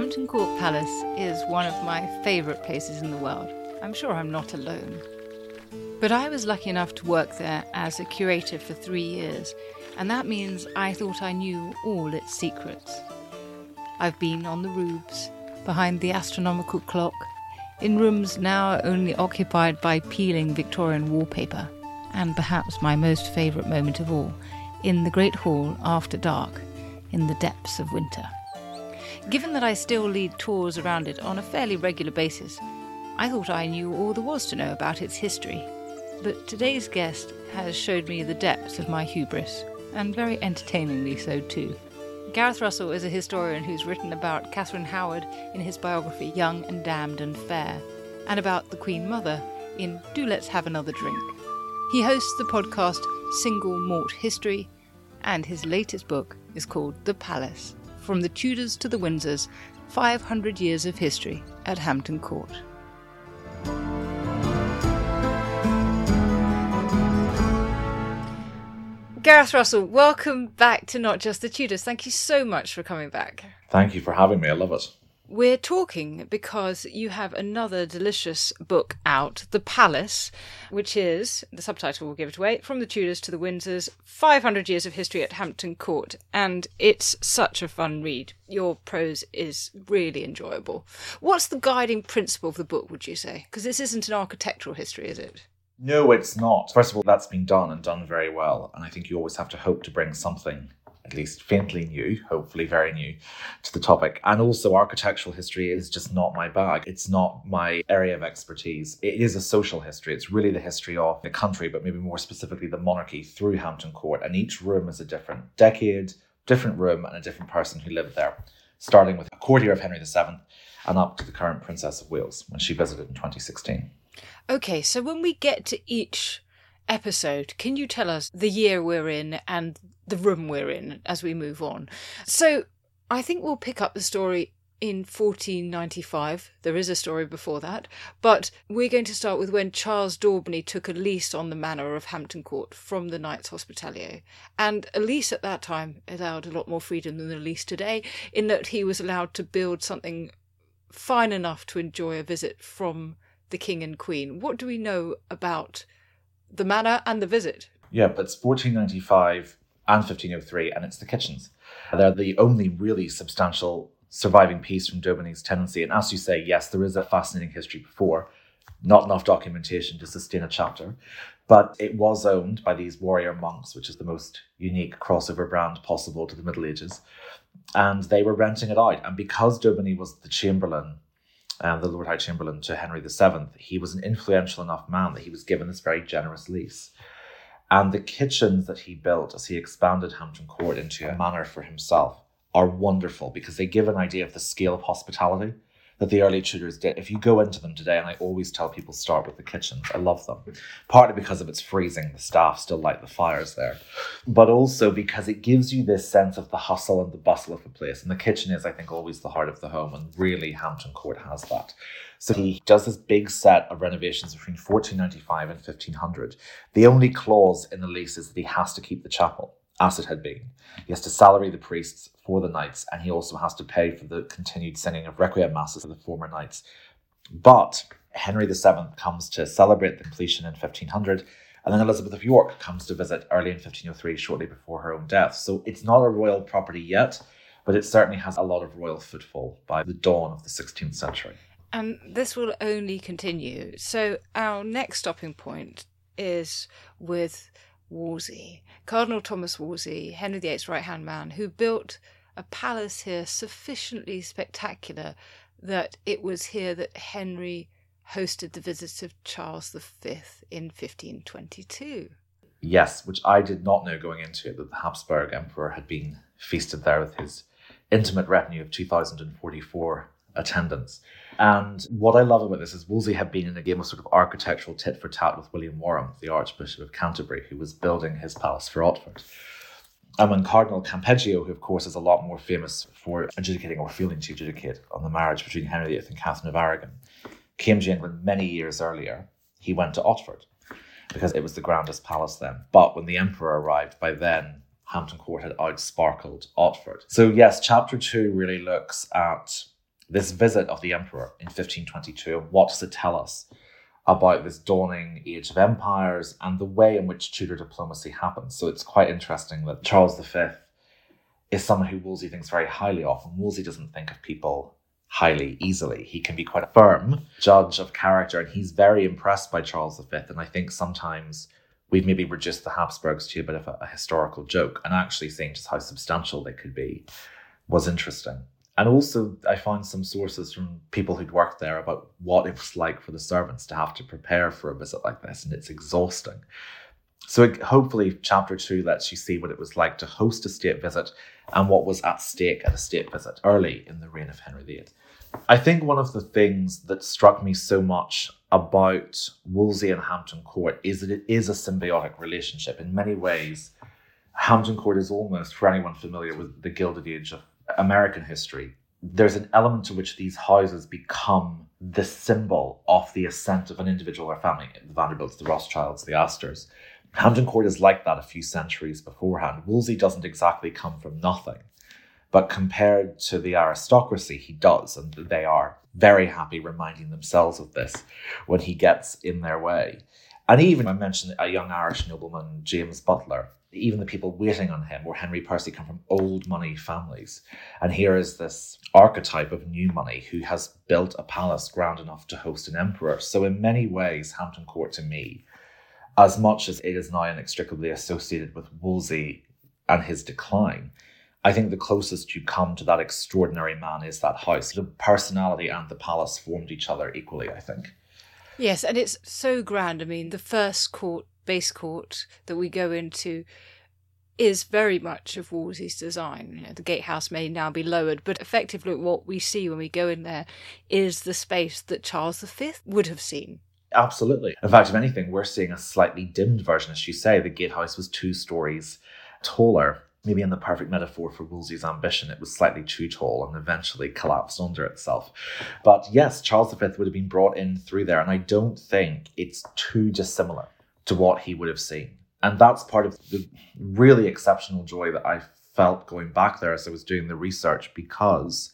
Hampton Court Palace is one of my favourite places in the world. I'm sure I'm not alone. But I was lucky enough to work there as a curator for three years, and that means I thought I knew all its secrets. I've been on the roofs, behind the astronomical clock, in rooms now only occupied by peeling Victorian wallpaper, and perhaps my most favourite moment of all, in the Great Hall after dark, in the depths of winter. Given that I still lead tours around it on a fairly regular basis, I thought I knew all there was to know about its history. But today's guest has showed me the depths of my hubris, and very entertainingly so too. Gareth Russell is a historian who's written about Catherine Howard in his biography Young and Damned and Fair, and about the Queen Mother in Do Let's Have Another Drink. He hosts the podcast Single Malt History, and his latest book is called The Palace from the Tudors to the Windsors 500 Years of History at Hampton Court. Gareth Russell, welcome back to Not Just the Tudors. Thank you so much for coming back. Thank you for having me. I love it. We're talking because you have another delicious book out, The Palace, which is, the subtitle will give it away, From the Tudors to the Windsors 500 Years of History at Hampton Court. And it's such a fun read. Your prose is really enjoyable. What's the guiding principle of the book, would you say? Because this isn't an architectural history, is it? No, it's not. First of all, that's been done and done very well. And I think you always have to hope to bring something at least faintly new, hopefully very new to the topic. And also, architectural history is just not my bag. It's not my area of expertise. It is a social history. It's really the history of the country, but maybe more specifically the monarchy through Hampton Court. And each room is a different decade, different room, and a different person who lived there, starting with a courtier of Henry VII and up to the current Princess of Wales when she visited in 2016. Okay, so when we get to each episode, can you tell us the year we're in and the room we're in as we move on? So I think we'll pick up the story in 1495. There is a story before that, but we're going to start with when Charles Daubeny took a lease on the manor of Hampton Court from the Knights Hospitaller. And a lease at that time allowed a lot more freedom than the lease today, in that he was allowed to build something fine enough to enjoy a visit from the King and Queen. What do we know about the manor and the visit. Yeah, but it's 1495 and 1503, and it's the kitchens. They're the only really substantial surviving piece from Daubeny's tenancy. And as you say, yes, there is a fascinating history before, not enough documentation to sustain a chapter. But it was owned by these warrior monks, which is the most unique crossover brand possible to the Middle Ages. And they were renting it out. And because Daubeny was the chamberlain um, the Lord High Chamberlain to Henry VII, he was an influential enough man that he was given this very generous lease. And the kitchens that he built as he expanded Hampton Court into a manor for himself are wonderful because they give an idea of the scale of hospitality that the early Tudors did. If you go into them today, and I always tell people start with the kitchens, I love them. Partly because of it's freezing, the staff still light the fires there, but also because it gives you this sense of the hustle and the bustle of the place. And the kitchen is, I think, always the heart of the home, and really Hampton Court has that. So he does this big set of renovations between 1495 and 1500. The only clause in the lease is that he has to keep the chapel. As it had been. He has to salary the priests for the knights, and he also has to pay for the continued singing of requiem masses for the former knights. But Henry VII comes to celebrate the completion in 1500, and then Elizabeth of York comes to visit early in 1503, shortly before her own death. So it's not a royal property yet, but it certainly has a lot of royal footfall by the dawn of the 16th century. And this will only continue. So our next stopping point is with Wolsey, Cardinal Thomas Wolsey, Henry VIII's right hand man, who built a palace here sufficiently spectacular that it was here that Henry hosted the visits of Charles V in 1522. Yes, which I did not know going into it that the Habsburg Emperor had been feasted there with his intimate retinue of 2,044 attendants. And what I love about this is Wolsey had been in a game of sort of architectural tit for tat with William Warham, the Archbishop of Canterbury, who was building his palace for Otford. And when Cardinal Campeggio, who of course is a lot more famous for adjudicating or failing to adjudicate on the marriage between Henry VIII and Catherine of Aragon, came to England many years earlier, he went to Otford because it was the grandest palace then. But when the emperor arrived, by then Hampton Court had outsparkled Otford. So yes, chapter two really looks at this visit of the emperor in 1522 and what does it tell us about this dawning age of empires and the way in which Tudor diplomacy happens. So it's quite interesting that Charles V is someone who Wolsey thinks very highly of, and Wolsey doesn't think of people highly easily. He can be quite a firm judge of character, and he's very impressed by Charles V. And I think sometimes we've maybe reduced the Habsburgs to a bit of a, a historical joke, and actually seeing just how substantial they could be was interesting. And also, I found some sources from people who'd worked there about what it was like for the servants to have to prepare for a visit like this, and it's exhausting. So, it, hopefully, chapter two lets you see what it was like to host a state visit and what was at stake at a state visit early in the reign of Henry VIII. I think one of the things that struck me so much about Wolsey and Hampton Court is that it is a symbiotic relationship. In many ways, Hampton Court is almost, for anyone familiar with the Gilded Age of American history, there's an element to which these houses become the symbol of the ascent of an individual or family. The Vanderbilts, the Rothschilds, the Astors. Hampton Court is like that a few centuries beforehand. Wolsey doesn't exactly come from nothing, but compared to the aristocracy, he does, and they are very happy reminding themselves of this when he gets in their way. And even I mentioned a young Irish nobleman, James Butler, even the people waiting on him or Henry Percy come from old money families. And here is this archetype of new money who has built a palace grand enough to host an emperor. So, in many ways, Hampton Court to me, as much as it is now inextricably associated with Wolsey and his decline, I think the closest you come to that extraordinary man is that house. The personality and the palace formed each other equally, I think. Yes, and it's so grand. I mean, the first court base court that we go into is very much of Wolsey's design. You know, the gatehouse may now be lowered, but effectively what we see when we go in there is the space that Charles V would have seen. Absolutely. In fact, if anything, we're seeing a slightly dimmed version, as you say. The gatehouse was two stories taller. Maybe in the perfect metaphor for Wolsey's ambition, it was slightly too tall and eventually collapsed under itself. But yes, Charles V would have been brought in through there, and I don't think it's too dissimilar to what he would have seen. And that's part of the really exceptional joy that I felt going back there as I was doing the research because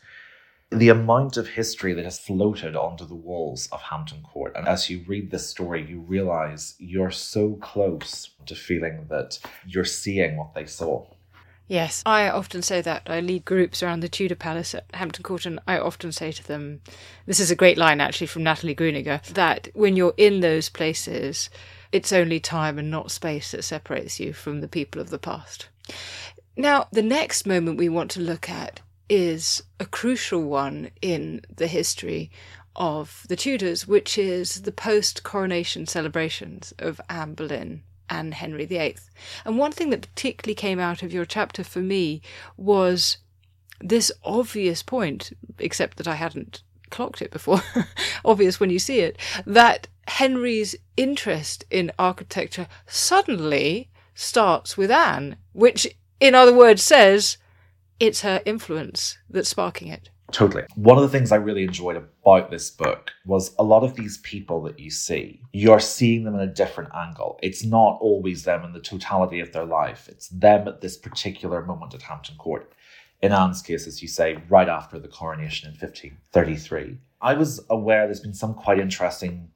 the amount of history that has floated onto the walls of Hampton Court. And as you read this story, you realize you're so close to feeling that you're seeing what they saw. Yes, I often say that. I lead groups around the Tudor Palace at Hampton Court, and I often say to them this is a great line actually from Natalie Grueninger that when you're in those places, it's only time and not space that separates you from the people of the past. Now, the next moment we want to look at is a crucial one in the history of the Tudors, which is the post coronation celebrations of Anne Boleyn and Henry VIII. And one thing that particularly came out of your chapter for me was this obvious point, except that I hadn't clocked it before, obvious when you see it, that Henry's interest in architecture suddenly starts with Anne, which, in other words, says it's her influence that's sparking it. Totally. One of the things I really enjoyed about this book was a lot of these people that you see, you're seeing them in a different angle. It's not always them in the totality of their life, it's them at this particular moment at Hampton Court. In Anne's case, as you say, right after the coronation in 1533. I was aware there's been some quite interesting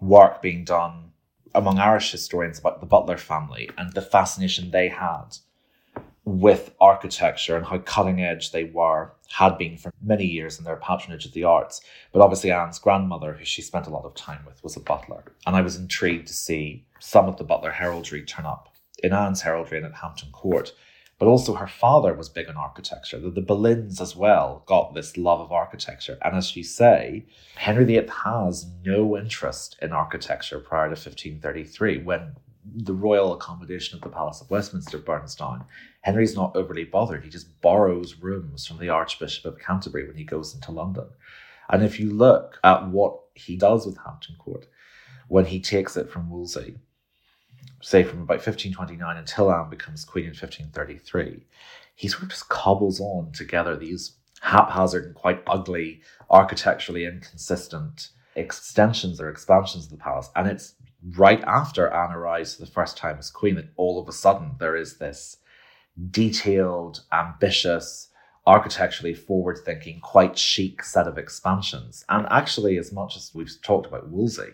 work being done among Irish historians about the Butler family and the fascination they had with architecture and how cutting edge they were, had been for many years in their patronage of the arts. But obviously, Anne's grandmother, who she spent a lot of time with, was a Butler. And I was intrigued to see some of the Butler heraldry turn up in Anne's heraldry and at Hampton Court. But also, her father was big on architecture. The, the Boleyns as well got this love of architecture. And as you say, Henry VIII has no interest in architecture prior to 1533 when the royal accommodation of the Palace of Westminster burns down, Henry's not overly bothered. He just borrows rooms from the Archbishop of Canterbury when he goes into London. And if you look at what he does with Hampton Court, when he takes it from Wolsey, say from about 1529 until Anne becomes queen in 1533, he sort of just cobbles on together these haphazard and quite ugly, architecturally inconsistent extensions or expansions of the palace. And it's right after Anne arrives for the first time as queen that all of a sudden there is this detailed, ambitious, architecturally forward thinking, quite chic set of expansions. And actually, as much as we've talked about Wolsey,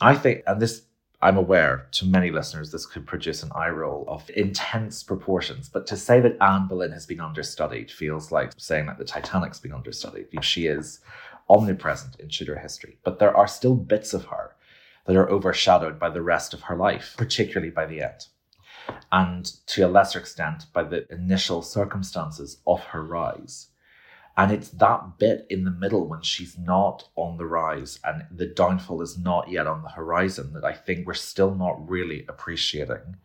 I think, and this I'm aware to many listeners this could produce an eye roll of intense proportions, but to say that Anne Boleyn has been understudied feels like saying that the Titanic's been understudied. She is omnipresent in Tudor history, but there are still bits of her that are overshadowed by the rest of her life, particularly by the end. And to a lesser extent, by the initial circumstances of her rise. And it's that bit in the middle when she's not on the rise and the downfall is not yet on the horizon that I think we're still not really appreciating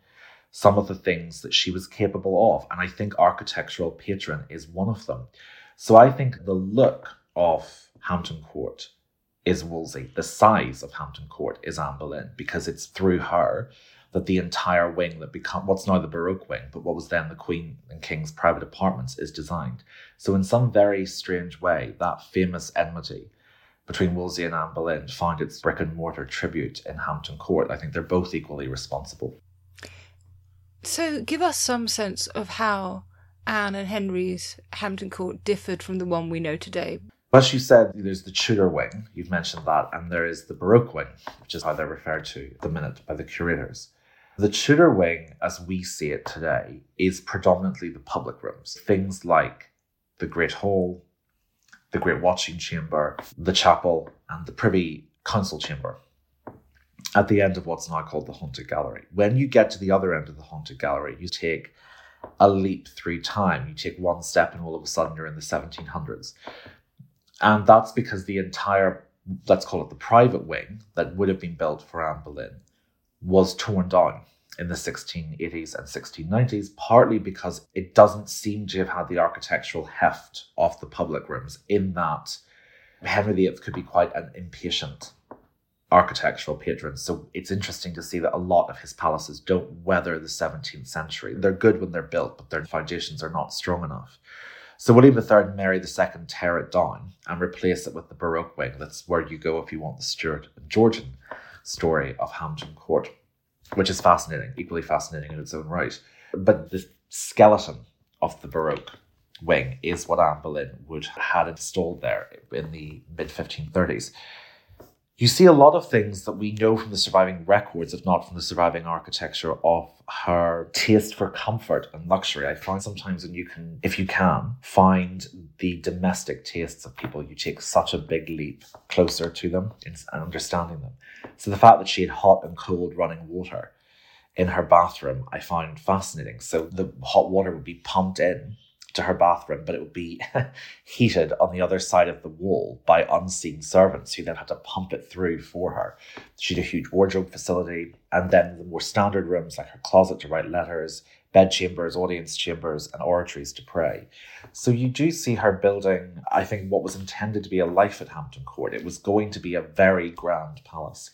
some of the things that she was capable of. And I think architectural patron is one of them. So I think the look of Hampton Court is Wolsey. The size of Hampton Court is Anne Boleyn because it's through her that the entire wing that become what's now the Baroque wing, but what was then the Queen and King's private apartments is designed. So in some very strange way, that famous enmity between Wolsey and Anne Boleyn found its brick and mortar tribute in Hampton Court. I think they're both equally responsible. So give us some sense of how Anne and Henry's Hampton Court differed from the one we know today. As you said, there's the Tudor wing, you've mentioned that, and there is the Baroque wing, which is how they're referred to at the minute by the curators. The Tudor wing, as we see it today, is predominantly the public rooms. Things like the Great Hall, the Great Watching Chamber, the chapel, and the Privy Council Chamber at the end of what's now called the Haunted Gallery. When you get to the other end of the Haunted Gallery, you take a leap through time. You take one step, and all of a sudden you're in the 1700s. And that's because the entire, let's call it the private wing that would have been built for Anne Boleyn was torn down in the 1680s and 1690s, partly because it doesn't seem to have had the architectural heft of the public rooms, in that Henry VIII could be quite an impatient architectural patron. So it's interesting to see that a lot of his palaces don't weather the 17th century. They're good when they're built, but their foundations are not strong enough. So William III and Mary II tear it down and replace it with the Baroque wing. That's where you go if you want the Stuart and Georgian story of Hampton Court, which is fascinating, equally fascinating in its own right. But the skeleton of the Baroque wing is what Anne Boleyn would had installed there in the mid 1530s you see a lot of things that we know from the surviving records, if not from the surviving architecture, of her taste for comfort and luxury. I find sometimes when you can, if you can, find the domestic tastes of people, you take such a big leap closer to them and understanding them. So the fact that she had hot and cold running water in her bathroom, I found fascinating. So the hot water would be pumped in to her bathroom, but it would be heated on the other side of the wall by unseen servants who then had to pump it through for her. She had a huge wardrobe facility, and then the more standard rooms like her closet to write letters, bed chambers, audience chambers, and oratories to pray. So you do see her building, I think, what was intended to be a life at Hampton Court. It was going to be a very grand palace.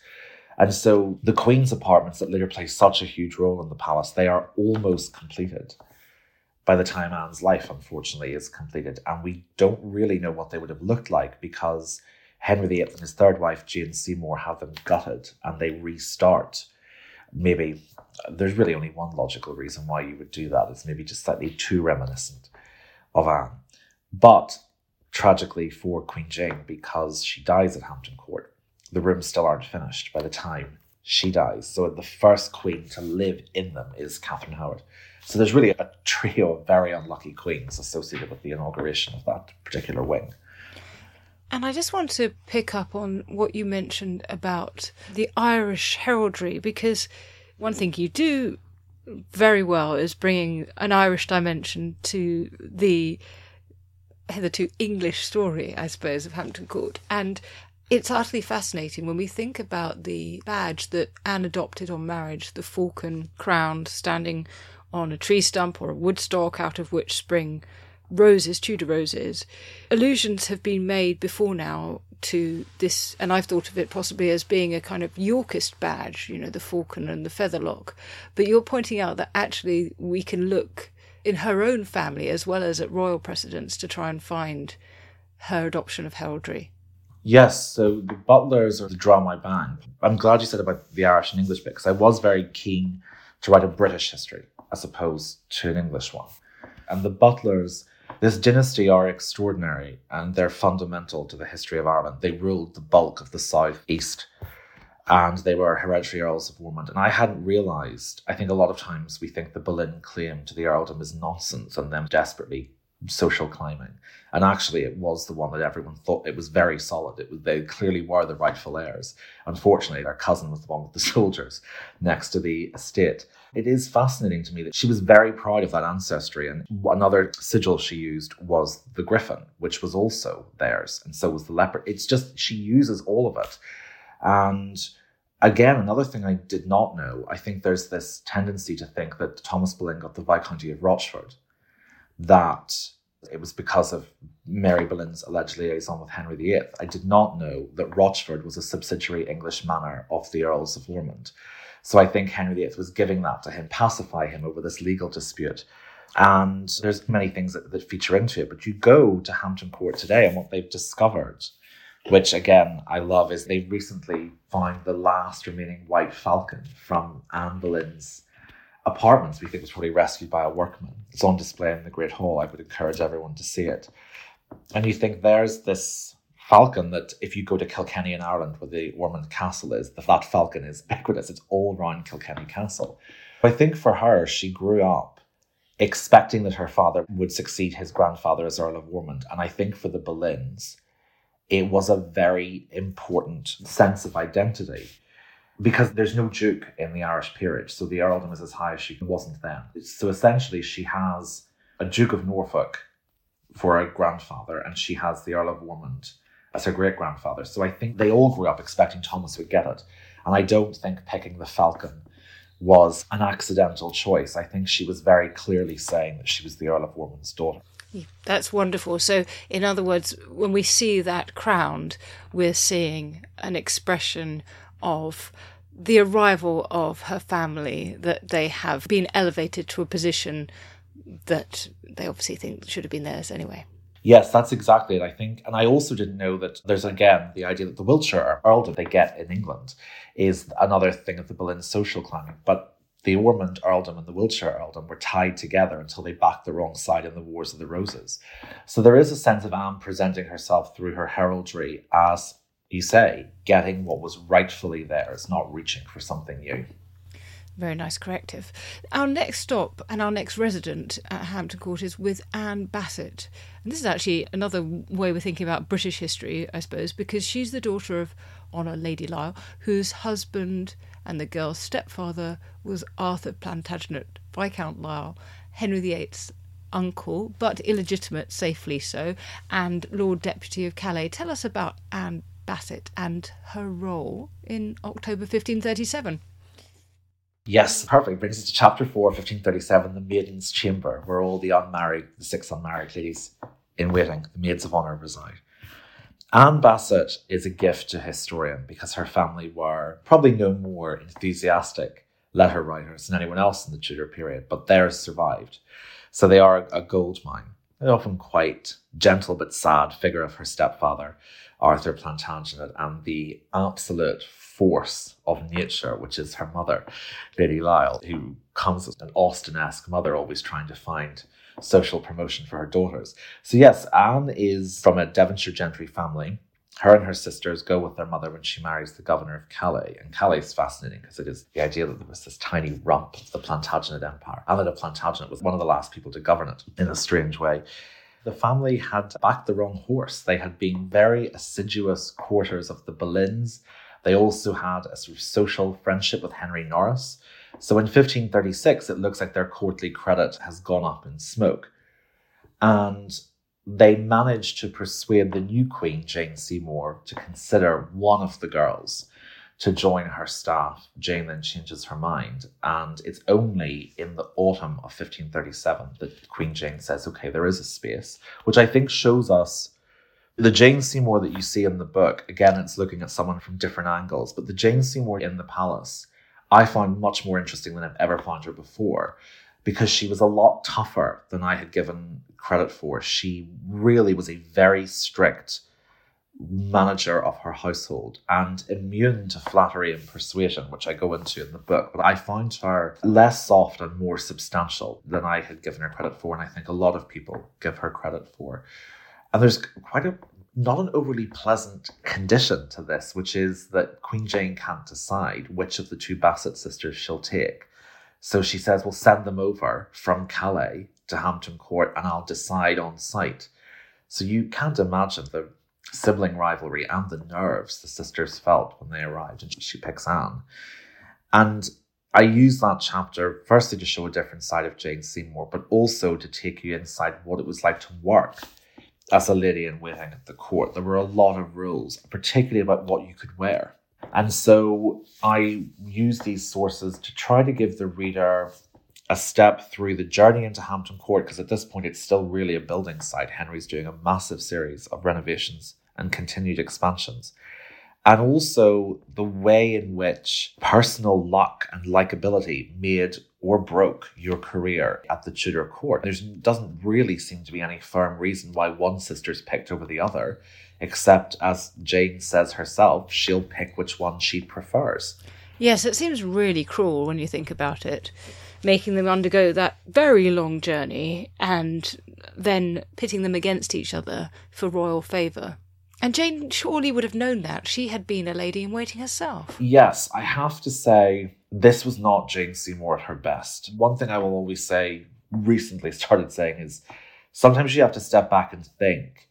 And so the Queen's apartments that later play such a huge role in the palace, they are almost completed by the time Anne's life, unfortunately, is completed. And we don't really know what they would have looked like because Henry VIII and his third wife, Jane Seymour, have them gutted and they restart. Maybe there's really only one logical reason why you would do that. It's maybe just slightly too reminiscent of Anne. But tragically for Queen Jane, because she dies at Hampton Court, the rooms still aren't finished by the time she dies. So the first queen to live in them is Catherine Howard. So there's really a trio of very unlucky queens associated with the inauguration of that particular wing. And I just want to pick up on what you mentioned about the Irish heraldry, because one thing you do very well is bringing an Irish dimension to the hitherto English story, I suppose, of Hampton Court. And it's utterly fascinating when we think about the badge that Anne adopted on marriage, the falcon crowned standing on a tree stump or a wood stalk out of which spring roses, Tudor roses. Allusions have been made before now to this, and I've thought of it possibly as being a kind of Yorkist badge, you know, the falcon and the fetterlock. But you're pointing out that actually we can look in her own family as well as at royal precedents to try and find her adoption of heraldry. Yes, so the Butlers are the draw my band. I'm glad you said about the Irish and English bit because I was very keen to write a British history as opposed to an English one. And the Butlers, this dynasty are extraordinary and they're fundamental to the history of Ireland. They ruled the bulk of the southeast and they were hereditary Earls of Ormond. And I hadn't realised, I think a lot of times we think the Boleyn claim to the earldom is nonsense and them desperately social climbing. And actually, it was the one that everyone thought it was very solid. It was, they clearly were the rightful heirs. Unfortunately, their cousin was the one with the soldiers next to the estate. It is fascinating to me that she was very proud of that ancestry. And another sigil she used was the griffin, which was also theirs. And so was the leopard. It's just, she uses all of it. And again, another thing I did not know, I think there's this tendency to think that Thomas Boleyn got the Viscounty of Rochford that it was because of Mary Boleyn's alleged liaison with Henry VIII. I did not know that Rochford was a subsidiary English manor of the Earls of Ormond. So I think Henry VIII was giving that to him, pacify him over this legal dispute. And there's many things that, that feature into it. But you go to Hampton Court today and what they've discovered, which again I love, is they recently found the last remaining white falcon from Anne Boleyn's apartments we think was probably rescued by a workman. It's on display in the Great Hall. I would encourage everyone to see it. And you think there's this falcon that if you go to Kilkenny in Ireland, where the Ormond Castle is, the that falcon is ubiquitous. It's all around Kilkenny Castle. I think for her, she grew up expecting that her father would succeed his grandfather as Earl of Ormond. And I think for the Boleyns, it was a very important sense of identity because there's no duke in the Irish peerage, so the earldom is as high as she wasn't then. So essentially, she has a Duke of Norfolk for a grandfather, and she has the Earl of Ormond as her great grandfather. So I think they all grew up expecting Thomas would get it. And I don't think picking the Falcon was an accidental choice. I think she was very clearly saying that she was the Earl of Ormond's daughter. That's wonderful. So, in other words, when we see that crowned, we're seeing an expression of the arrival of her family, that they have been elevated to a position that they obviously think should have been theirs anyway. Yes, that's exactly it. I think, and I also didn't know that there's again the idea that the Wiltshire earldom they get in England is another thing of the Boleyn social climbing. But the Ormond earldom and the Wiltshire earldom were tied together until they backed the wrong side in the Wars of the Roses. So there is a sense of Anne presenting herself through her heraldry as you say, getting what was rightfully theirs, not reaching for something new. Very nice corrective. Our next stop and our next resident at Hampton Court is with Anne Bassett. And this is actually another way we're thinking about British history, I suppose, because she's the daughter of Honor Lady Lisle, whose husband and the girl's stepfather was Arthur Plantagenet, Viscount Lisle, Henry VIII's uncle, but illegitimate, safely so, and Lord Deputy of Calais. Tell us about Anne Bassett and her role in October 1537. Yes, perfect. Brings us to chapter 4, 1537, the Maiden's Chamber, where all the unmarried, the six unmarried ladies in waiting, the maids of honour, reside. Anne Bassett is a gift to historian because her family were probably no more enthusiastic letter writers than anyone else in the Tudor period, but theirs survived. So they are a gold mine. An often quite gentle but sad figure of her stepfather, Arthur Plantagenet, and the absolute force of nature, which is her mother, Lady Lisle, who comes as an Austen esque mother, always trying to find social promotion for her daughters. So, yes, Anne is from a Devonshire gentry family. Her and her sisters go with their mother when she marries the governor of Calais. And Calais is fascinating because it is the idea that there was this tiny rump of the Plantagenet Empire. Anne of Plantagenet was one of the last people to govern it in a strange way. The family had backed the wrong horse. They had been very assiduous courters of the Boleyns. They also had a sort of social friendship with Henry Norris. So in 1536, it looks like their courtly credit has gone up in smoke. And they managed to persuade the new queen, Jane Seymour, to consider one of the girls to join her staff. Jane then changes her mind, and it's only in the autumn of 1537 that Queen Jane says, okay, there is a space, which I think shows us the Jane Seymour that you see in the book. Again, it's looking at someone from different angles, but the Jane Seymour in the palace, I find much more interesting than I've ever found her before because she was a lot tougher than I had given credit for. She really was a very strict manager of her household and immune to flattery and persuasion, which I go into in the book. But I found her less soft and more substantial than I had given her credit for, and I think a lot of people give her credit for. And there's quite a not an overly pleasant condition to this, which is that Queen Jane can't decide which of the two Bassett sisters she'll take. So she says, We'll send them over from Calais to Hampton Court and I'll decide on site. So you can't imagine the sibling rivalry and the nerves the sisters felt when they arrived, and she picks Anne. And I use that chapter firstly to show a different side of Jane Seymour, but also to take you inside what it was like to work as a lady in waiting at the court. There were a lot of rules, particularly about what you could wear. And so I use these sources to try to give the reader a step through the journey into Hampton Court, because at this point it's still really a building site. Henry's doing a massive series of renovations and continued expansions. And also the way in which personal luck and likability made or broke your career at the Tudor court. There doesn't really seem to be any firm reason why one sister's picked over the other, except as Jane says herself, she'll pick which one she prefers. Yes, it seems really cruel when you think about it, making them undergo that very long journey and then pitting them against each other for royal favour. And Jane surely would have known that. She had been a lady in waiting herself. Yes, I have to say, this was not Jane Seymour at her best. One thing I will always say, recently started saying, is sometimes you have to step back and think.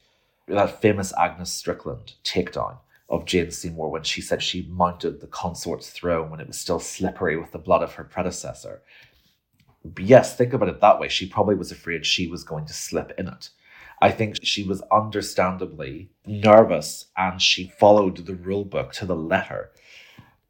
That famous Agnes Strickland takedown of Jane Seymour when she said she mounted the consort's throne when it was still slippery with the blood of her predecessor. Yes, think about it that way. She probably was afraid she was going to slip in it. I think she was understandably nervous and she followed the rule book to the letter.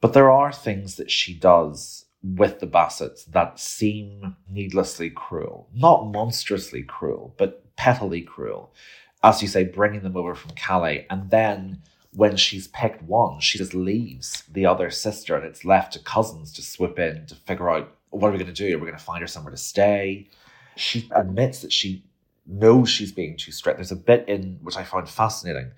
But there are things that she does with the Bassets that seem needlessly cruel. Not monstrously cruel, but pettily cruel. As you say, bringing them over from Calais. And then when she's picked one, she just leaves the other sister and it's left to cousins to swoop in to figure out what are we going to do? Are we going to find her somewhere to stay? She admits that she knows she's being too strict. There's a bit in which I found fascinating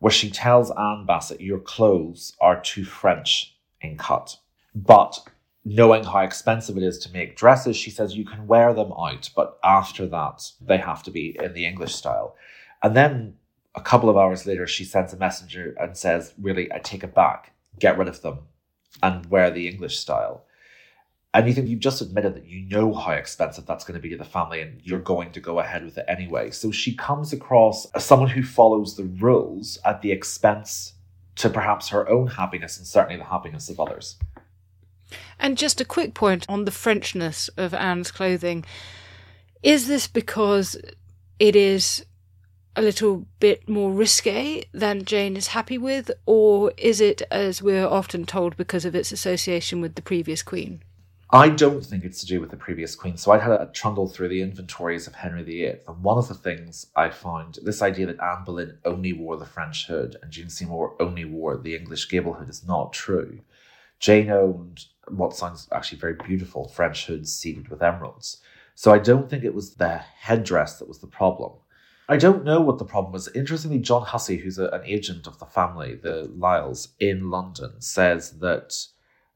where she tells Anne Bassett, Your clothes are too French in cut. But knowing how expensive it is to make dresses, she says you can wear them out, but after that, they have to be in the English style. And then a couple of hours later, she sends a messenger and says, Really, I take it back, get rid of them, and wear the English style. And you think you've just admitted that you know how expensive that's going to be to the family and you're going to go ahead with it anyway. So she comes across as someone who follows the rules at the expense to perhaps her own happiness and certainly the happiness of others. And just a quick point on the Frenchness of Anne's clothing. Is this because it is a little bit more risque than Jane is happy with, or is it, as we're often told, because of its association with the previous queen? I don't think it's to do with the previous queen. So I had a trundle through the inventories of Henry VIII, and one of the things I found this idea that Anne Boleyn only wore the French hood and Jane Seymour only wore the English gable hood is not true. Jane owned what sounds actually very beautiful French hoods seeded with emeralds. So I don't think it was the headdress that was the problem. I don't know what the problem was. Interestingly, John Hussey, who's a, an agent of the family, the Lisles, in London, says that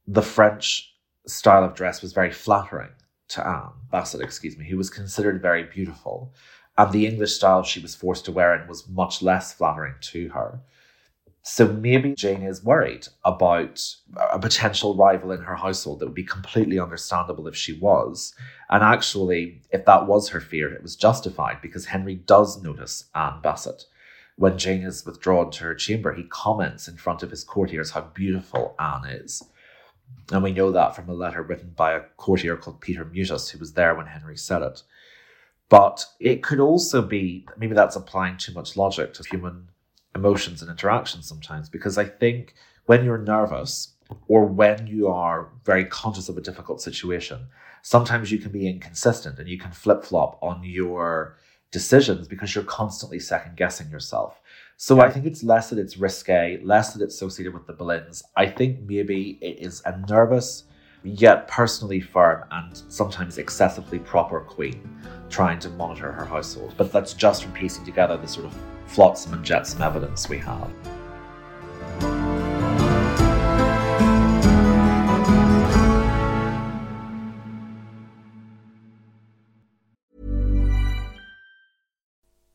the French style of dress was very flattering to Anne Bassett, excuse me, who was considered very beautiful. And the English style she was forced to wear in was much less flattering to her. So maybe Jane is worried about a potential rival in her household that would be completely understandable if she was. And actually, if that was her fear, it was justified because Henry does notice Anne Bassett. When Jane is withdrawn to her chamber, he comments in front of his courtiers how beautiful Anne is. And we know that from a letter written by a courtier called Peter Mewtas, who was there when Henry said it. But it could also be maybe that's applying too much logic to human emotions and interactions sometimes because I think when you're nervous or when you are very conscious of a difficult situation, sometimes you can be inconsistent and you can flip flop on your decisions because you're constantly second guessing yourself. So I think it's less that it's risque, less that it's associated with the Boleyns. I think maybe it is a nervous, yet personally firm and sometimes excessively proper queen trying to monitor her household. But that's just from piecing together the sort of flotsam and jetsam evidence we have.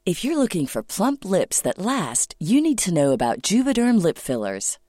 If you're looking for plump lips that last, you need to know about Juvederm lip fillers.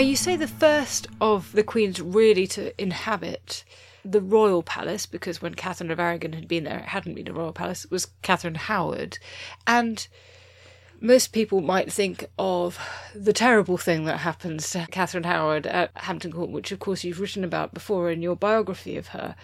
you say the first of the queens really to inhabit the royal palace, because when Catherine of Aragon had been there, it hadn't been a royal palace, was Catherine Howard. And most people might think of the terrible thing that happens to Catherine Howard at Hampton Court, which, of course, you've written about before in your biography of her.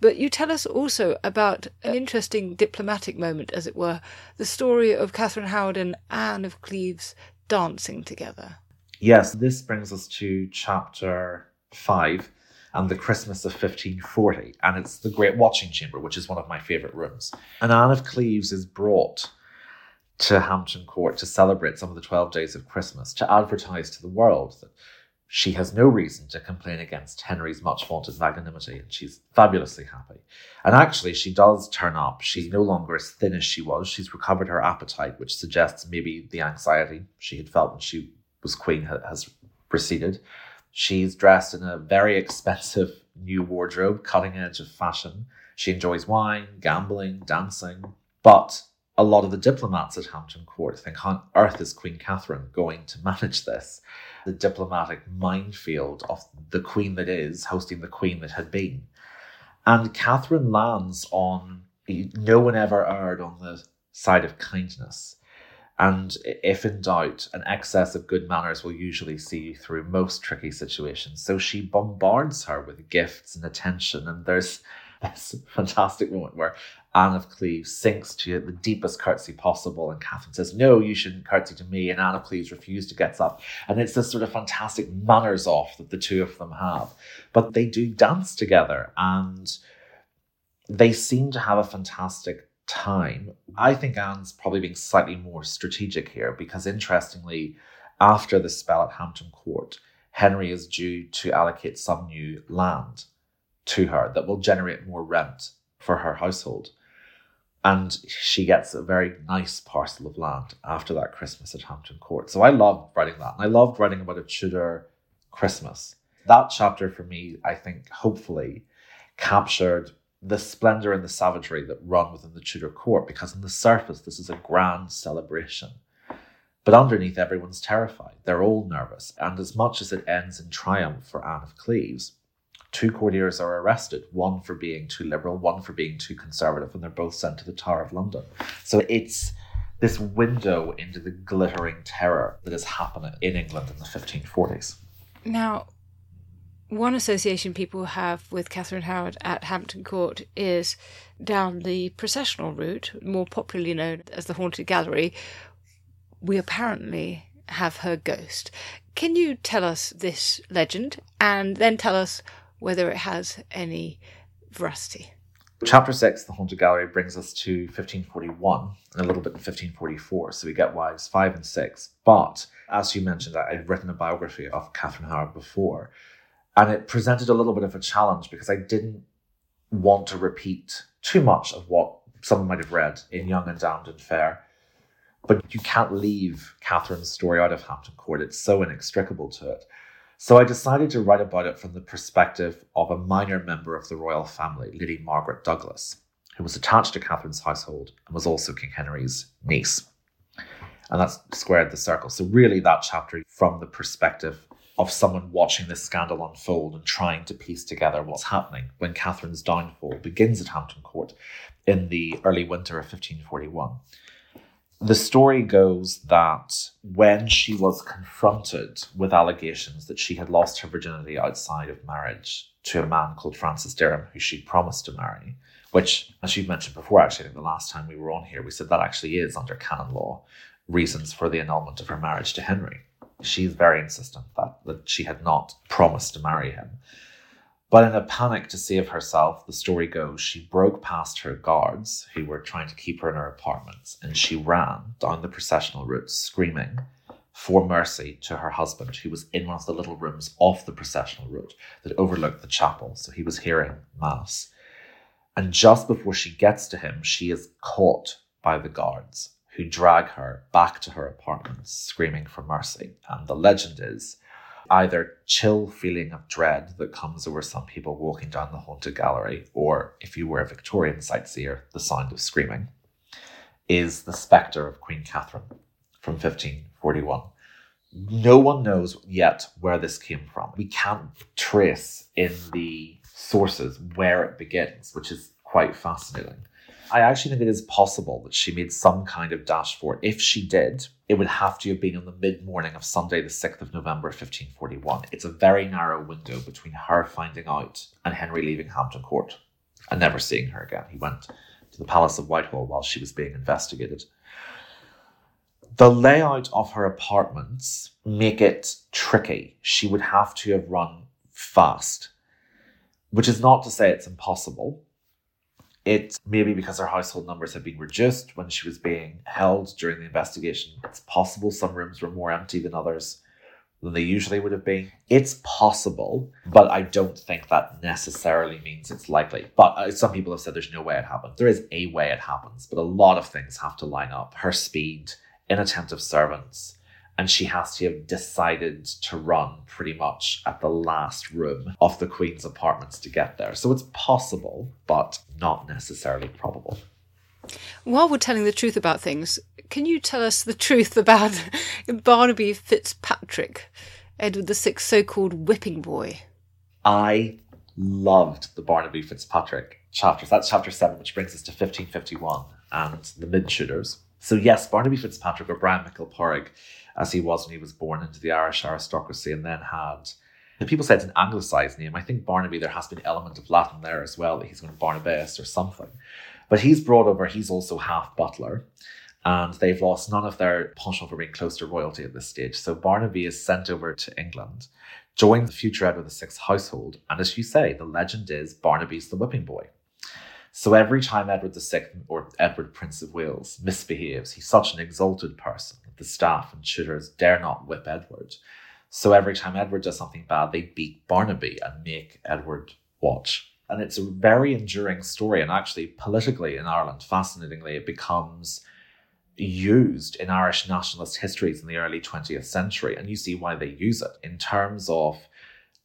But you tell us also about an interesting diplomatic moment, as it were, the story of Catherine Howard and Anne of Cleves dancing together. Yes, this brings us to chapter five and the Christmas of 1540. And it's the Great Watching Chamber, which is one of my favourite rooms. And Anne of Cleves is brought to Hampton Court to celebrate some of the 12 days of Christmas, to advertise to the world that she has no reason to complain against Henry's much vaunted magnanimity, and she's fabulously happy. And actually, she does turn up. She's no longer as thin as she was. She's recovered her appetite, which suggests maybe the anxiety she had felt when she was queen has receded. She's dressed in a very expensive new wardrobe, cutting edge of fashion. She enjoys wine, gambling, dancing. But a lot of the diplomats at Hampton Court think, how on earth is Queen Catherine going to manage this? The diplomatic minefield of the queen that is hosting the queen that had been. And Catherine lands on no one ever erred on the side of kindness. And if in doubt, an excess of good manners will usually see you through most tricky situations. So she bombards her with gifts and attention. And there's this fantastic moment where Anne of Cleves sinks to the deepest curtsy possible, and Catherine says, No, you shouldn't curtsy to me. And Anne of Cleves refuses to get up. And it's this sort of fantastic manners off that the two of them have. But they do dance together, and they seem to have a fantastic time. I think Anne's probably being slightly more strategic here because, interestingly, after the spell at Hampton Court, Henry is due to allocate some new land to her that will generate more rent for her household. And she gets a very nice parcel of land after that Christmas at Hampton Court. So I loved writing that. And I loved writing about a Tudor Christmas. That chapter for me, I think, hopefully captured the splendor and the savagery that run within the Tudor court, because on the surface, this is a grand celebration. But underneath, everyone's terrified. They're all nervous. And as much as it ends in triumph for Anne of Cleves, two courtiers are arrested, one for being too liberal, one for being too conservative, and they're both sent to the Tower of London. So it's this window into the glittering terror that is happening in England in the 1540s. Now, one association people have with Catherine Howard at Hampton Court is down the processional route, more popularly known as the Haunted Gallery. We apparently have her ghost. Can you tell us this legend and then tell us whether it has any veracity? Chapter 6, The Haunted Gallery, brings us to 1541 and a little bit in 1544. So we get wives 5 and 6. But as you mentioned, I've written a biography of Catherine Howard before. And it presented a little bit of a challenge because I didn't want to repeat too much of what someone might have read in Young and Damned and Fair. But you can't leave Catherine's story out of Hampton Court. It's so inextricable to it. So I decided to write about it from the perspective of a minor member of the royal family, Lady Margaret Douglas, who was attached to Catherine's household and was also King Henry's niece. And that's squared the circle. So really that chapter from the perspective of someone watching this scandal unfold and trying to piece together what's happening when Catherine's downfall begins at Hampton Court in the early winter of 1541. The story goes that when she was confronted with allegations that she had lost her virginity outside of marriage to a man called Francis Derham, who she promised to marry, which, as you've mentioned before, actually, the last time we were on here, we said that actually is under canon law reasons for the annulment of her marriage to Henry she's very insistent that, that she had not promised to marry him. But in a panic to save herself, the story goes, she broke past her guards who were trying to keep her in her apartments and she ran down the processional route screaming for mercy to her husband, who was in one of the little rooms off the processional route that overlooked the chapel. So he was hearing Mass. And just before she gets to him, she is caught by the guards who drag her back to her apartment screaming for mercy. And the legend is either chill feeling of dread that comes over some people walking down the haunted gallery, or if you were a Victorian sightseer, the sound of screaming, is the spectre of Queen Catherine from 1541. No one knows yet where this came from. We can't trace in the sources where it begins, which is quite fascinating. I actually think it is possible that she made some kind of dash for. If she did, it would have to have been on the mid morning of Sunday, the 6th of November, 1541. It's a very narrow window between her finding out and Henry leaving Hampton Court and never seeing her again. He went to the Palace of Whitehall while she was being investigated. The layout of her apartments make it tricky. She would have to have run fast, which is not to say it's impossible it maybe because her household numbers had been reduced when she was being held during the investigation. It's possible some rooms were more empty than others than they usually would have been. It's possible, but I don't think that necessarily means it's likely. But uh, some people have said there's no way it happened. There is a way it happens, but a lot of things have to line up. Her speed, inattentive servants, and she has to have decided to run pretty much at the last room of the Queen's apartments to get there. So it's possible, but not necessarily probable. While we're telling the truth about things, can you tell us the truth about Barnaby Fitzpatrick, Edward VI's so called whipping boy? I loved the Barnaby Fitzpatrick chapters. That's chapter seven, which brings us to 1551 and the mid shooters. So, yes, Barnaby Fitzpatrick, or Brian McIlporrig, as he was when he was born into the Irish aristocracy and then had. The people say it's an anglicised name. I think Barnaby, there has been an element of Latin there as well, that he's going to Barnabas or something. But he's brought over, he's also half Butler, and they've lost none of their penchant for being close to royalty at this stage. So Barnaby is sent over to England, joins the future Edward VI household, and as you say, the legend is Barnaby's the whipping boy. So every time Edward VI, or Edward Prince of Wales, misbehaves, he's such an exalted person the staff and tutors dare not whip Edward. So every time Edward does something bad, they beat Barnaby and make Edward watch. And it's a very enduring story. And actually, politically in Ireland, fascinatingly, it becomes used in Irish nationalist histories in the early 20th century. And you see why they use it in terms of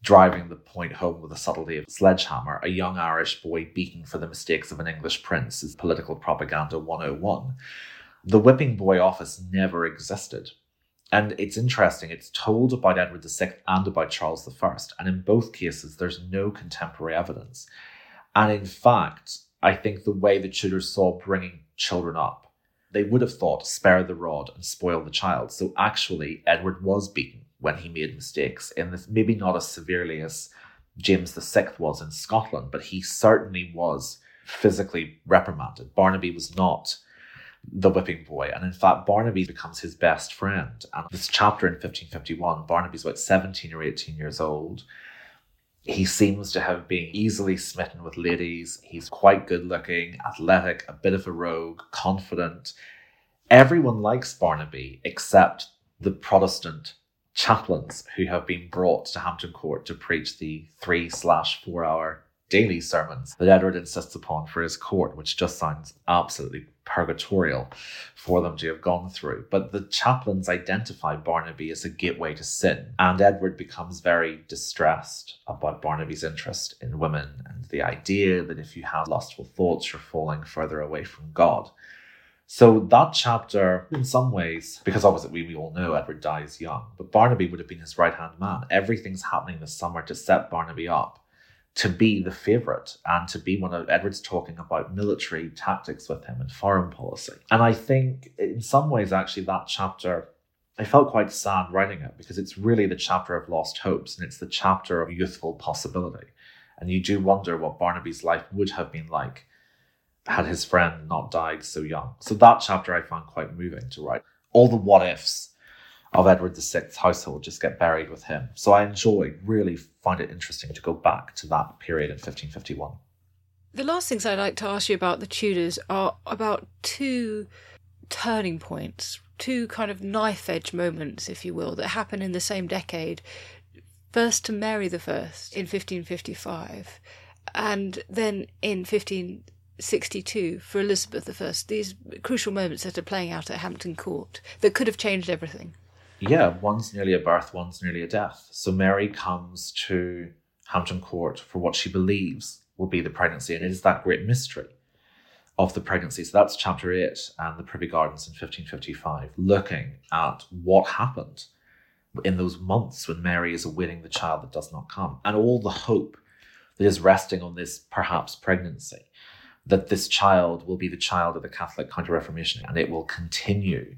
driving the point home with the subtlety of a sledgehammer, a young Irish boy beaten for the mistakes of an English prince is political propaganda 101. The whipping boy office never existed. And it's interesting, it's told about Edward VI and about Charles I. And in both cases, there's no contemporary evidence. And in fact, I think the way the Tudors saw bringing children up, they would have thought spare the rod and spoil the child. So actually, Edward was beaten when he made mistakes, in this maybe not as severely as James VI was in Scotland, but he certainly was physically reprimanded. Barnaby was not the whipping boy. And in fact, Barnaby becomes his best friend. And this chapter in 1551, Barnaby's about 17 or 18 years old. He seems to have been easily smitten with ladies. He's quite good looking, athletic, a bit of a rogue, confident. Everyone likes Barnaby except the Protestant chaplains who have been brought to Hampton Court to preach the three slash four hour daily sermons that Edward insists upon for his court, which just sounds absolutely purgatorial for them to have gone through. But the chaplains identify Barnaby as a gateway to sin, and Edward becomes very distressed about Barnaby's interest in women and the idea that if you have lustful thoughts, you're falling further away from God. So that chapter, in some ways, because obviously we, we all know Edward dies young, but Barnaby would have been his right hand man. Everything's happening this summer to set Barnaby up to be the favorite and to be one of Edward's talking about military tactics with him and foreign policy. And I think in some ways, actually, that chapter, I felt quite sad writing it because it's really the chapter of lost hopes and it's the chapter of youthful possibility. And you do wonder what Barnaby's life would have been like had his friend not died so young. So that chapter I found quite moving to write. All the what ifs of Edward VI's household just get buried with him. So I enjoy, really find it interesting to go back to that period in 1551. The last things I'd like to ask you about the Tudors are about two turning points, two kind of knife edge moments, if you will, that happen in the same decade. First to Mary I in 1555, and then in 1562 for Elizabeth I. These crucial moments that are playing out at Hampton Court that could have changed everything yeah, one's nearly a birth, one's nearly a death. So Mary comes to Hampton Court for what she believes will be the pregnancy, and it is that great mystery of the pregnancy. So that's chapter eight and the Privy Gardens in 1555, looking at what happened in those months when Mary is awaiting the child that does not come, and all the hope that is resting on this perhaps pregnancy, that this child will be the child of the Catholic Counter Reformation and it will continue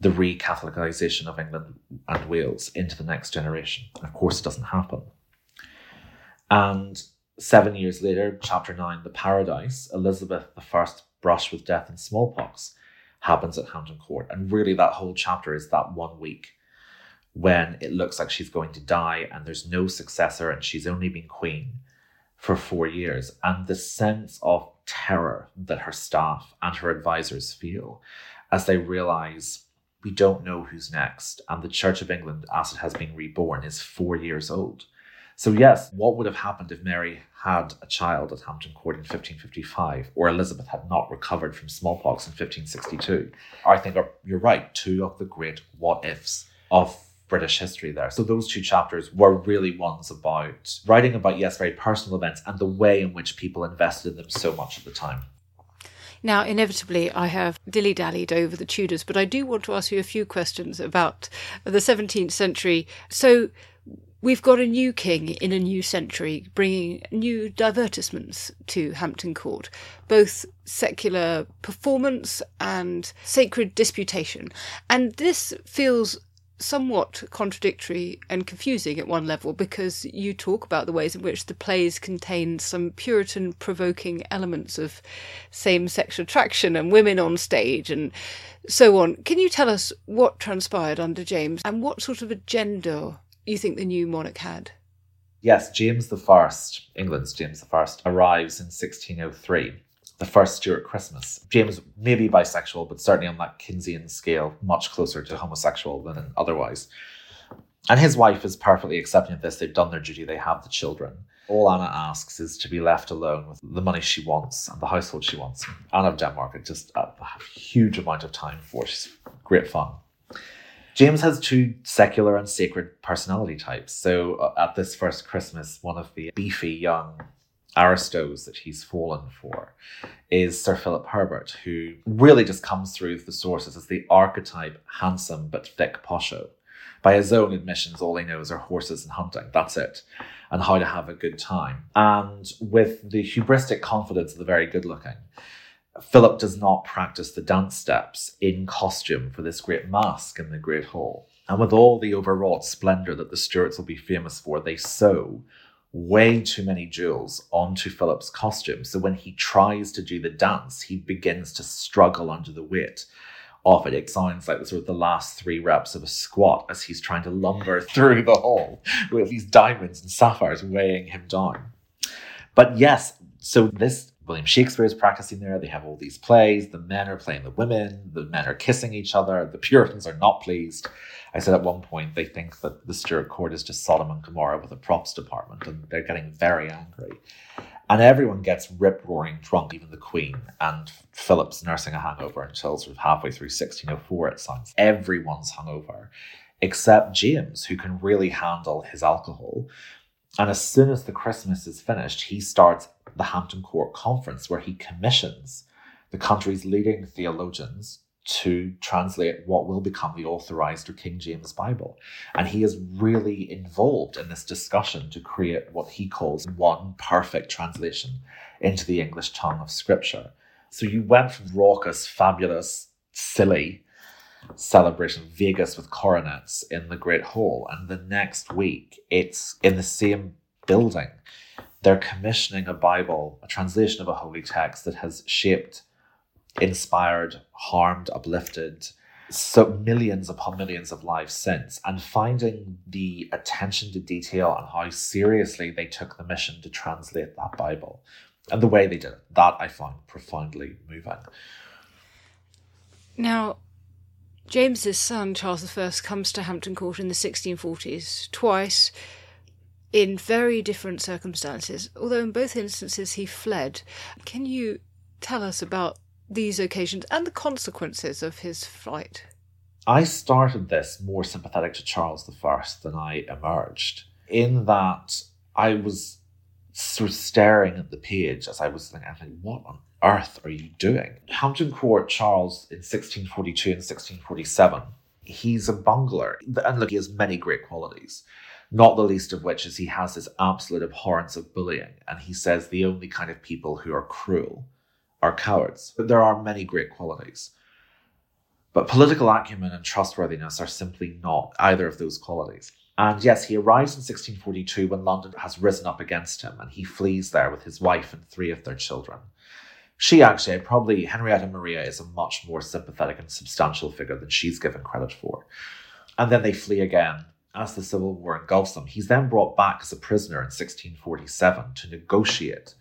the re-Catholicization of England and Wales into the next generation. Of course, it doesn't happen. And seven years later, chapter nine, the Paradise, Elizabeth I brush with death and smallpox happens at Hampton Court. And really, that whole chapter is that one week when it looks like she's going to die and there's no successor and she's only been queen for four years. And the sense of terror that her staff and her advisors feel as they realize we don't know who's next. And the Church of England, as it has been reborn, is four years old. So, yes, what would have happened if Mary had a child at Hampton Court in 1555 or Elizabeth had not recovered from smallpox in 1562? I think you're right, two of the great what ifs of British history there. So those two chapters were really ones about writing about, yes, very personal events and the way in which people invested in them so much at the time. Now, inevitably, I have dilly dallied over the Tudors, but I do want to ask you a few questions about the 17th century. So, we've got a new king in a new century, bringing new divertisements to Hampton Court, both secular performance and sacred disputation. And this feels somewhat contradictory and confusing at one level because you talk about the ways in which the plays contain some Puritan provoking elements of same sex attraction and women on stage and so on. Can you tell us what transpired under James and what sort of agenda you think the new monarch had? Yes, James I, England's James I, arrives in 1603 the first Stuart Christmas. James may be bisexual, but certainly on that Kinseyan scale, much closer to homosexual than otherwise. And his wife is perfectly accepting of this. They've done their duty, they have the children. All Anna asks is to be left alone with the money she wants and the household she wants. Anna of Denmark just a, a huge amount of time for. She's great fun. James has two secular and sacred personality types. So uh, at this first Christmas, one of the beefy young aristos that he's fallen for is Sir Philip Herbert, who really just comes through the sources as the archetype handsome but thick posho. By his own admissions, all he knows are horses and hunting. That's it. And how to have a good time. And with the hubristic confidence of the very good looking, Philip does not practice the dance steps in costume for this great masque in the Great Hall. And with all the overwrought splendour that the Stuarts will be famous for, they sew way too many jewels onto Philip's costume. So when he tries to do the dance, he begins to struggle under the weight of it. It sounds like the sort of the last three reps of a squat as he's trying to lumber through the hall with these diamonds and sapphires weighing him down. But yes, so this William Shakespeare is practicing there. They have all these plays. The men are playing the women. The men are kissing each other. The Puritans are not pleased. I said at one point they think that the Stuart court is just Sodom and Gomorrah with a props department, and they're getting very angry. And everyone gets rip roaring drunk, even the Queen. And Philip's nursing a hangover until sort of halfway through 1604, it sounds. Everyone's hungover, except James, who can really handle his alcohol. And as soon as the Christmas is finished, he starts the Hampton Court Conference, where he commissions the country's leading theologians to translate what will become the authorized or King James Bible. And he is really involved in this discussion to create what he calls one perfect translation into the English tongue of Scripture. So you went from raucous, fabulous, silly celebration Vegas with coronets in the Great Hall, and the next week it's in the same building. They're commissioning a Bible, a translation of a holy text that has shaped inspired, harmed, uplifted so millions upon millions of lives since. And finding the attention to detail and how seriously they took the mission to translate that bible. And the way they did it that i found profoundly moving. Now james's son charles i comes to hampton court in the 1640s twice in very different circumstances. Although in both instances he fled. Can you tell us about these occasions and the consequences of his flight? I started this more sympathetic to Charles I than I emerged, in that I was sort of staring at the page as I was thinking, what on earth are you doing? Hampton Court Charles in 1642 and 1647, he's a bungler. And look, he has many great qualities, not the least of which is he has this absolute abhorrence of bullying. And he says the only kind of people who are cruel are cowards. But there are many great qualities. But political acumen and trustworthiness are simply not either of those qualities. And yes, he arrives in 1642 when London has risen up against him, and he flees there with his wife and three of their children. She actually, probably Henrietta Maria, is a much more sympathetic and substantial figure than she's given credit for. And then they flee again as the Civil War engulfs them. He's then brought back as a prisoner in 1647 to negotiate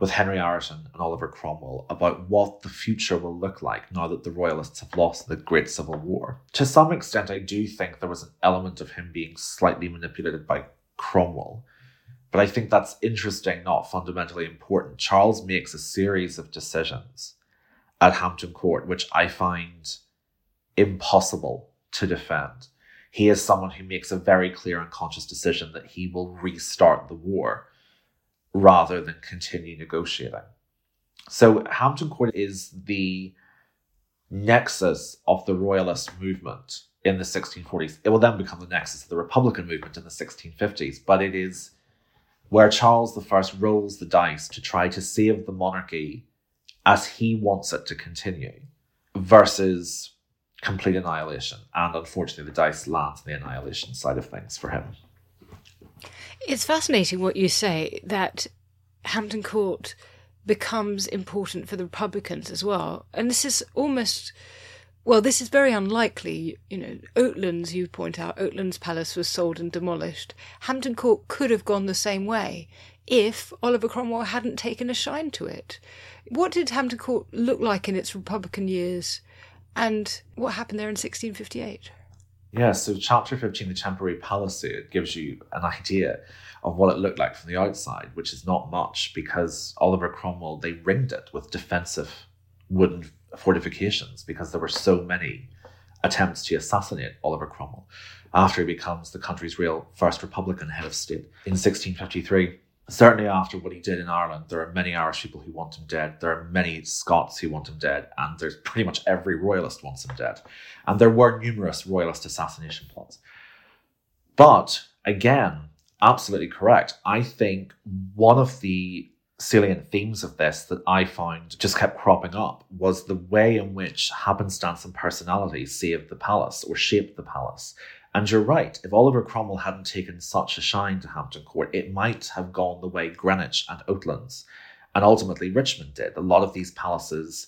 with Henry Ireton and Oliver Cromwell about what the future will look like now that the Royalists have lost the Great Civil War. To some extent, I do think there was an element of him being slightly manipulated by Cromwell. But I think that's interesting, not fundamentally important. Charles makes a series of decisions at Hampton Court, which I find impossible to defend. he is someone who makes a very clear and conscious decision that he will restart the war rather than continue negotiating. So Hampton Court is the nexus of the royalist movement in the 1640s. It will then become the nexus of the Republican movement in the 1650s, but it is where Charles I rolls the dice to try to save the monarchy as he wants it to continue versus complete annihilation. And unfortunately, the dice lands on the annihilation side of things for him. It's fascinating what you say that Hampton Court becomes important for the Republicans as well. And this is almost, well, this is very unlikely. You know, Oatlands, you point out, Oatlands Palace was sold and demolished. Hampton Court could have gone the same way if Oliver Cromwell hadn't taken a shine to it. What did Hampton Court look like in its Republican years? And what happened there in 1658? Yeah, so chapter 15, the temporary palisade, gives you an idea of what it looked like from the outside, which is not much because Oliver Cromwell, they ringed it with defensive wooden fortifications because there were so many attempts to assassinate Oliver Cromwell after he becomes the country's real first Republican head of state. In 1653 certainly after what he did in Ireland, there are many Irish people who want him dead. There are many Scots who want him dead, and there's pretty much every royalist wants him dead. And there were numerous royalist assassination plots. But again, absolutely correct. I think one of the salient themes of this that I found just kept cropping up was the way in which happenstance and personality saved the palace or shaped the palace. And you're right, if Oliver Cromwell hadn't taken such a shine to Hampton Court, it might have gone the way Greenwich and Oatlands, and ultimately Richmond did. A lot of these palaces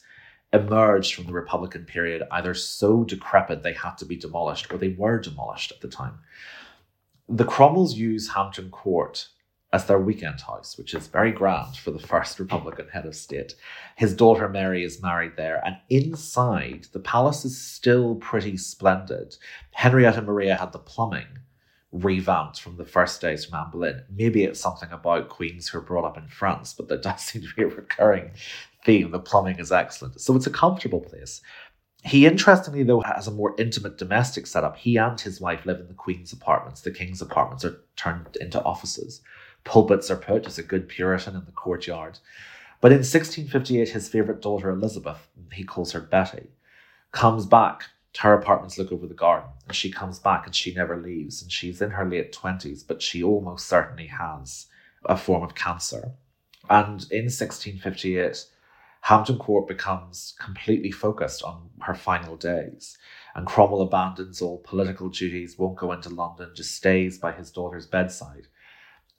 emerged from the Republican period either so decrepit they had to be demolished or they were demolished at the time. The Cromwells use Hampton Court as their weekend house, which is very grand for the first Republican head of state. His daughter Mary is married there, and inside, the palace is still pretty splendid. Henrietta Maria had the plumbing revamped from the first days from Anne Boleyn. Maybe it's something about queens who are brought up in France, but there does seem to be a recurring theme. The plumbing is excellent. So it's a comfortable place. He interestingly, though, has a more intimate domestic setup. He and his wife live in the Queen's apartments. The King's apartments are turned into offices pulpits are put as a good Puritan in the courtyard. But in 1658, his favourite daughter Elizabeth, he calls her Betty, comes back. Her apartments look over the garden, and she comes back and she never leaves. And she's in her late 20s, but she almost certainly has a form of cancer. And in 1658, Hampton Court becomes completely focused on her final days. And Cromwell abandons all political duties, won't go into London, just stays by his daughter's bedside.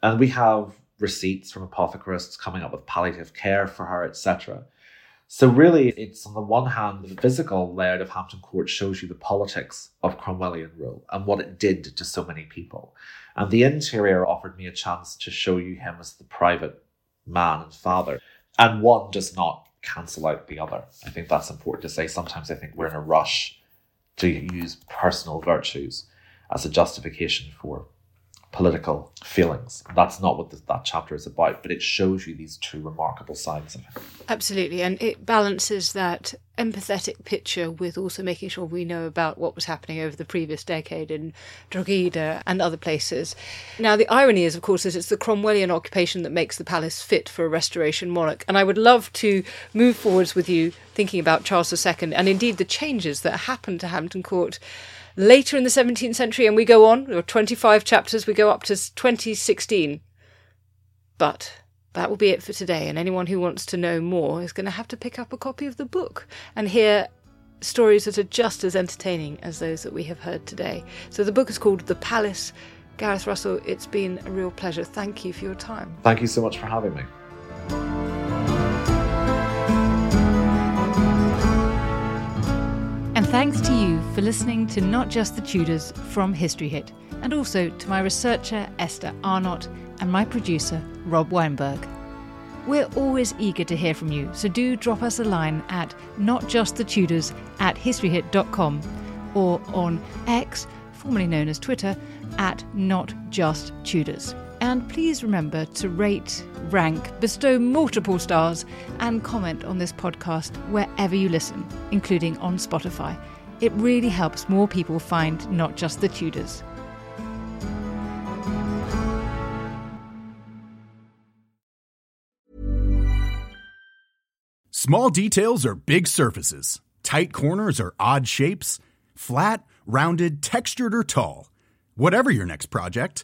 And we have receipts from apothecarists coming up with palliative care for her, etc. So really, it's on the one hand, the physical layout of Hampton Court shows you the politics of Cromwellian rule and what it did to so many people. And the interior offered me a chance to show you him as the private man and father. And one does not cancel out the other. I think that's important to say. Sometimes I think we're in a rush to use personal virtues as a justification for political feelings. That's not what that chapter is about, but it shows you these two remarkable sides of him. Absolutely, and it balances that empathetic picture with also making sure we know about what was happening over the previous decade in Drogheda and other places. Now, the irony is, of course, that it's the Cromwellian occupation that makes the palace fit for a restoration monarch, and I would love to move forwards with you thinking about Charles II and indeed the changes that happened to Hampton Court later in the 17th century, and we go on, there are 25 chapters, we go up to 2016. But that will be it for today, and anyone who wants to know more is going to have to pick up a copy of the book and hear stories that are just as entertaining as those that we have heard today. So the book is called The Palace. Gareth Russell, it's been a real pleasure. Thank you for your time. Thank you so much for having me. Thanks to you for listening to Not Just the Tudors from History Hit, and also to my researcher Esther Arnott and my producer Rob Weinberg. We're always eager to hear from you, so do drop us a line at notjustthetudors at historyhit.com or on X, formerly known as Twitter, at notjusttudors. And please remember to rate, rank, bestow multiple stars, and comment on this podcast wherever you listen, including on Spotify. It really helps more people find not just the Tudors. Small details are big surfaces. Tight corners are odd shapes. Flat, rounded, textured, or tall. Whatever your next project,